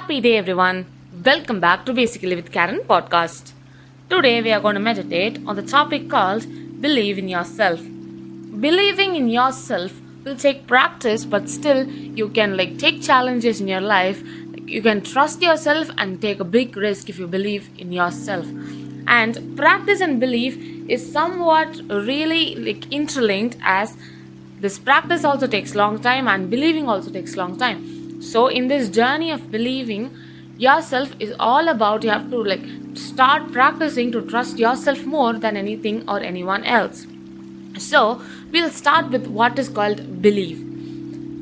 Happy day, everyone. Welcome back to Basically with Karen podcast. Today, we are going to meditate on the topic called Believe in Yourself. Believing in yourself will take practice, but still, you can like take challenges in your life. You can trust yourself and take a big risk if you believe in yourself. And practice and belief is somewhat really like interlinked as this practice also takes long time and believing also takes long time so in this journey of believing yourself is all about you have to like start practicing to trust yourself more than anything or anyone else. So we'll start with what is called belief.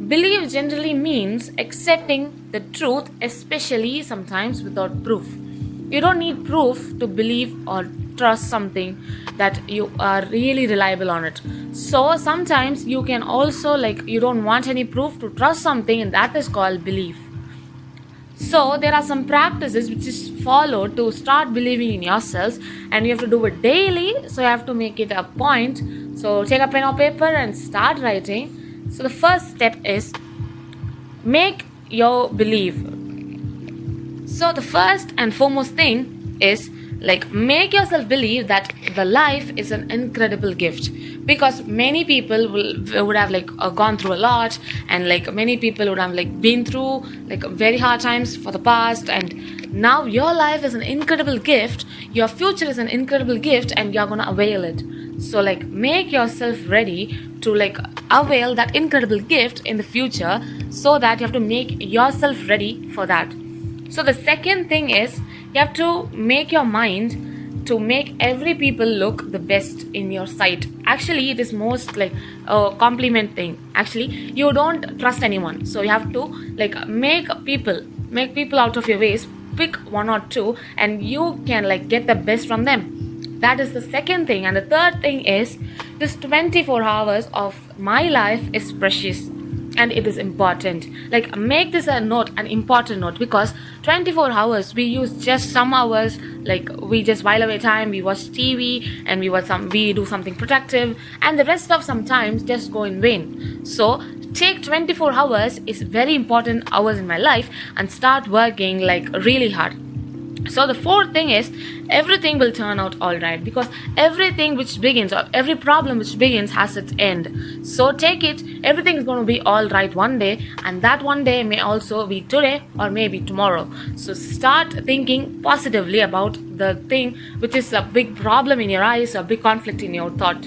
Belief generally means accepting the truth especially sometimes without proof. You don't need proof to believe or trust something that you are really reliable on it. So sometimes you can also like you don't want any proof to trust something and that is called belief. So there are some practices which is followed to start believing in yourselves and you have to do it daily. So you have to make it a point. So take a pen or paper and start writing. So the first step is make your belief. So the first and foremost thing is like make yourself believe that the life is an incredible gift. Because many people will would have like uh, gone through a lot and like many people would have like been through like very hard times for the past and now your life is an incredible gift your future is an incredible gift and you're gonna avail it. So like make yourself ready to like avail that incredible gift in the future so that you have to make yourself ready for that. So the second thing is you have to make your mind to make every people look the best in your sight. Actually it is most like a compliment thing. Actually you don't trust anyone. So you have to like make people make people out of your ways. Pick one or two and you can like get the best from them. That is the second thing. And the third thing is this 24 hours of my life is precious and it is important. Like make this a note an important note because 24 hours we use just some hours. Like we just while away time we watch tv and we watch some we do something productive and the rest of some times just go in vain. So take 24 hours is very important hours in my life and start working like really hard so the fourth thing is everything will turn out all right because everything which begins or every problem which begins has its end. So take it everything is going to be all right one day and that one day may also be today or maybe tomorrow. So start thinking positively about the thing which is a big problem in your eyes a big conflict in your thought.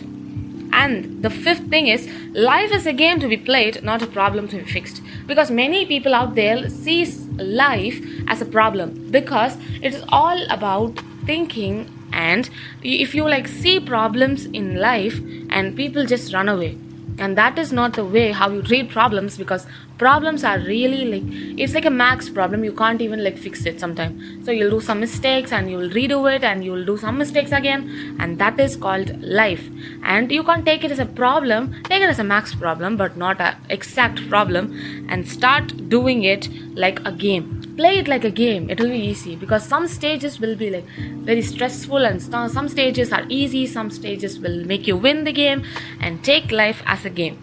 And the fifth thing is life is a game to be played not a problem to be fixed. Because many people out there sees life as a problem because it is all about thinking and if you like see problems in life and people just run away and that is not the way how you treat problems because problems are really like it's like a max problem. You can't even like fix it sometimes so you'll do some mistakes and you'll redo it and you'll do some mistakes again. And that is called life. And you can't take it as a problem take it as a max problem but not a exact problem and start doing it like a game play it like a game it will be easy because some stages will be like very stressful and some stages are easy some stages will make you win the game and take life as a game.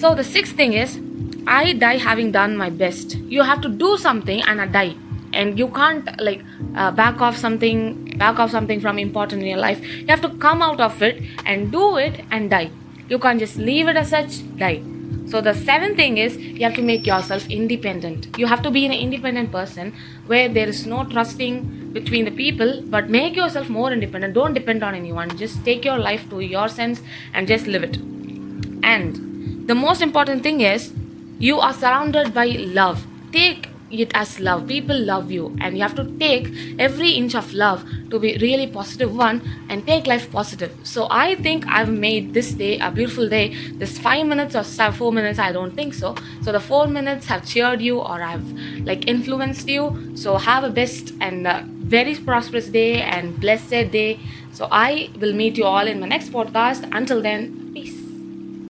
So the sixth thing is i die having done my best. You have to do something and I die. And you can't like uh, back off something back off something from important in your life. You have to come out of it and do it and die. You can't just leave it as such die so the seventh thing is you have to make yourself independent. You have to be an independent person where there is no trusting between the people, but make yourself more independent. Don't depend on anyone. Just take your life to your sense and just live it. And the most important thing is you are surrounded by love. Take it as love. People love you, and you have to take every inch of love to be really positive one and take life positive. So I think I've made this day a beautiful day. This five minutes or four minutes, I don't think so. So the four minutes have cheered you or I've like influenced you. So have a best and uh, very prosperous day and blessed day. So I will meet you all in my next podcast. Until then.